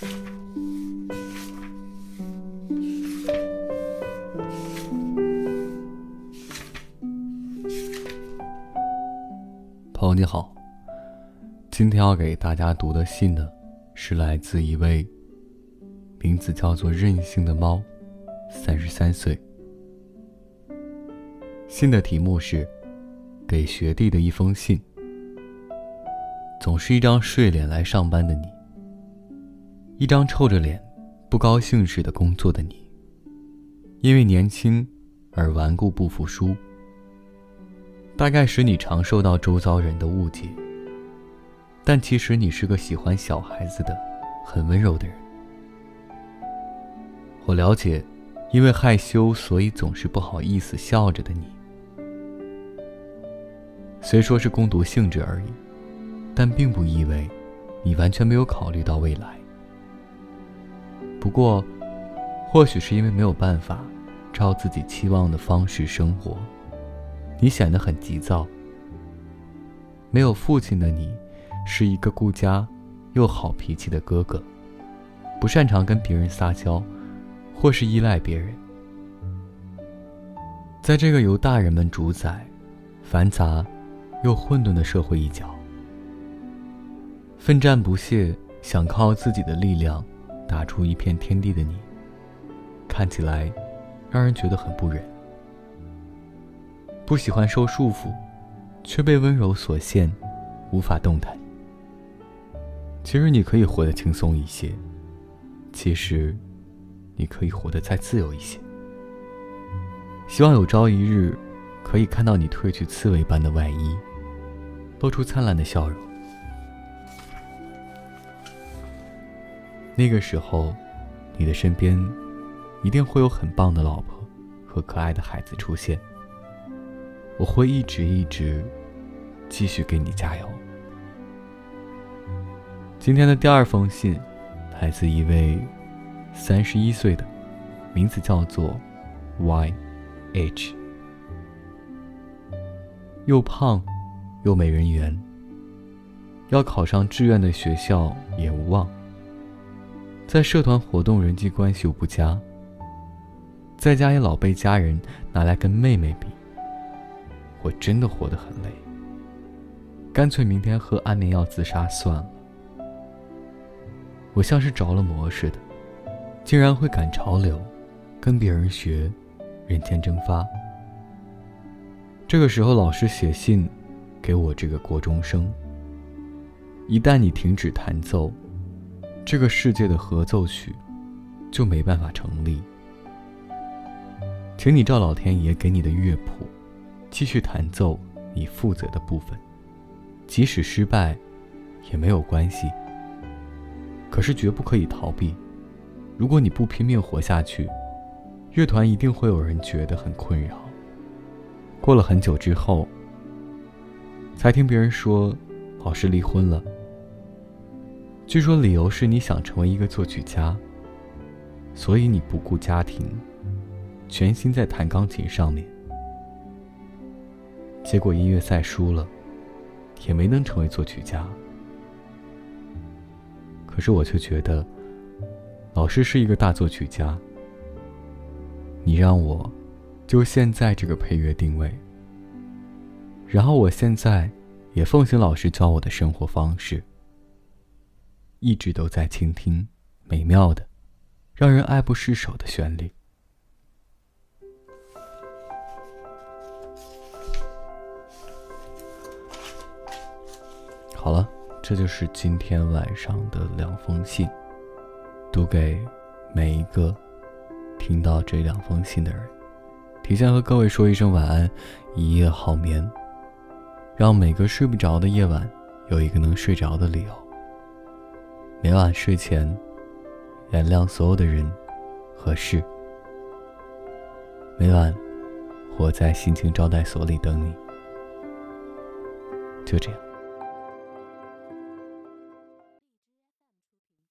朋友你好，今天要给大家读的信呢，是来自一位名字叫做任性的猫，三十三岁。信的题目是给学弟的一封信。总是一张睡脸来上班的你，一张臭着脸、不高兴似的工作的你，因为年轻而顽固不服输。大概使你常受到周遭人的误解，但其实你是个喜欢小孩子的、很温柔的人。我了解，因为害羞，所以总是不好意思笑着的你。虽说是攻读性质而已，但并不意味你完全没有考虑到未来。不过，或许是因为没有办法照自己期望的方式生活。你显得很急躁。没有父亲的你，是一个顾家又好脾气的哥哥，不擅长跟别人撒娇，或是依赖别人。在这个由大人们主宰、繁杂又混沌的社会一角，奋战不懈，想靠自己的力量打出一片天地的你，看起来让人觉得很不忍。不喜欢受束缚，却被温柔所限，无法动弹。其实你可以活得轻松一些，其实你可以活得再自由一些。希望有朝一日，可以看到你褪去刺猬般的外衣，露出灿烂的笑容。那个时候，你的身边一定会有很棒的老婆和可爱的孩子出现。我会一直一直继续给你加油。今天的第二封信来自一位三十一岁的，名字叫做 Y H，又胖又没人缘，要考上志愿的学校也无望，在社团活动人际关系又不佳，在家也老被家人拿来跟妹妹比。我真的活得很累，干脆明天喝安眠药自杀算了。我像是着了魔似的，竟然会赶潮流，跟别人学人间蒸发。这个时候，老师写信给我这个国中生：一旦你停止弹奏，这个世界的合奏曲就没办法成立。请你照老天爷给你的乐谱。继续弹奏你负责的部分，即使失败，也没有关系。可是绝不可以逃避。如果你不拼命活下去，乐团一定会有人觉得很困扰。过了很久之后，才听别人说，老师离婚了。据说理由是你想成为一个作曲家，所以你不顾家庭，全心在弹钢琴上面。结果音乐赛输了，也没能成为作曲家。可是我却觉得，老师是一个大作曲家。你让我，就现在这个配乐定位。然后我现在，也奉行老师教我的生活方式，一直都在倾听美妙的、让人爱不释手的旋律。好了，这就是今天晚上的两封信，读给每一个听到这两封信的人。提前和各位说一声晚安，一夜好眠，让每个睡不着的夜晚有一个能睡着的理由。每晚睡前，原谅所有的人和事。每晚，我在心情招待所里等你。就这样。